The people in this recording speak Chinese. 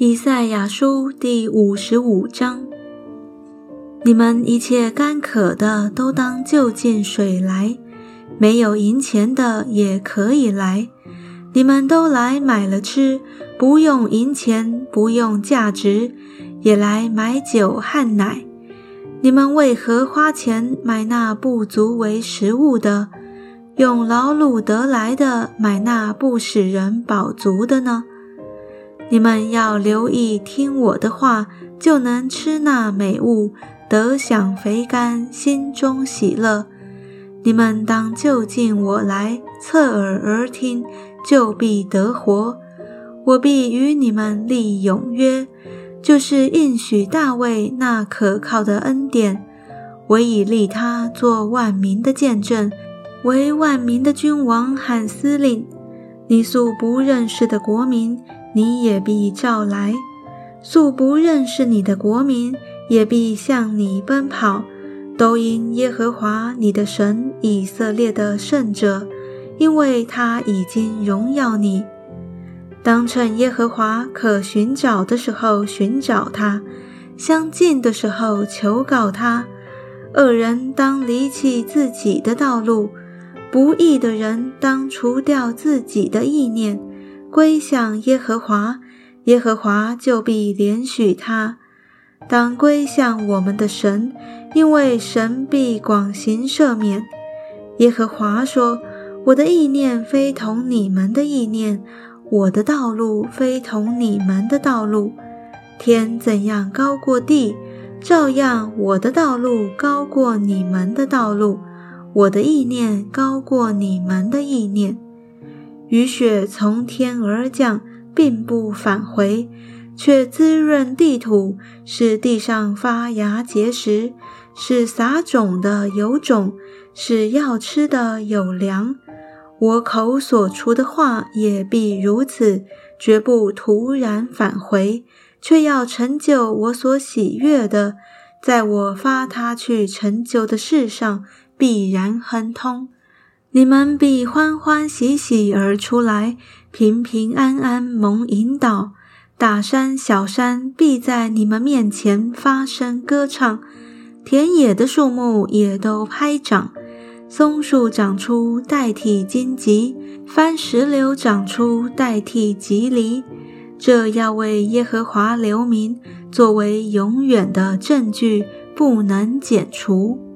以赛亚书第五十五章：你们一切干渴的都当就近水来，没有银钱的也可以来。你们都来买了吃，不用银钱，不用价值，也来买酒和奶。你们为何花钱买那不足为食物的，用劳碌得来的买那不使人饱足的呢？你们要留意听我的话，就能吃那美物，得享肥甘，心中喜乐。你们当就近我来，侧耳而听，就必得活。我必与你们立永约，就是应许大卫那可靠的恩典。我已立他做万民的见证，为万民的君王和司令。你素不认识的国民。你也必召来，素不认识你的国民，也必向你奔跑，都因耶和华你的神以色列的圣者，因为他已经荣耀你。当趁耶和华可寻找的时候寻找他，相近的时候求告他。恶人当离弃自己的道路，不义的人当除掉自己的意念。归向耶和华，耶和华就必怜恤他。当归向我们的神，因为神必广行赦免。耶和华说：“我的意念非同你们的意念，我的道路非同你们的道路。天怎样高过地，照样我的道路高过你们的道路，我的意念高过你们的意念。”雨雪从天而降，并不返回，却滋润地土，使地上发芽结实，使撒种的有种，使要吃的有粮。我口所出的话也必如此，绝不突然返回，却要成就我所喜悦的，在我发他去成就的事上，必然亨通。你们必欢欢喜喜而出来，平平安安蒙引导。大山小山必在你们面前发声歌唱，田野的树木也都拍掌。松树长出代替荆棘，番石榴长出代替棘藜。这要为耶和华留名，作为永远的证据，不能剪除。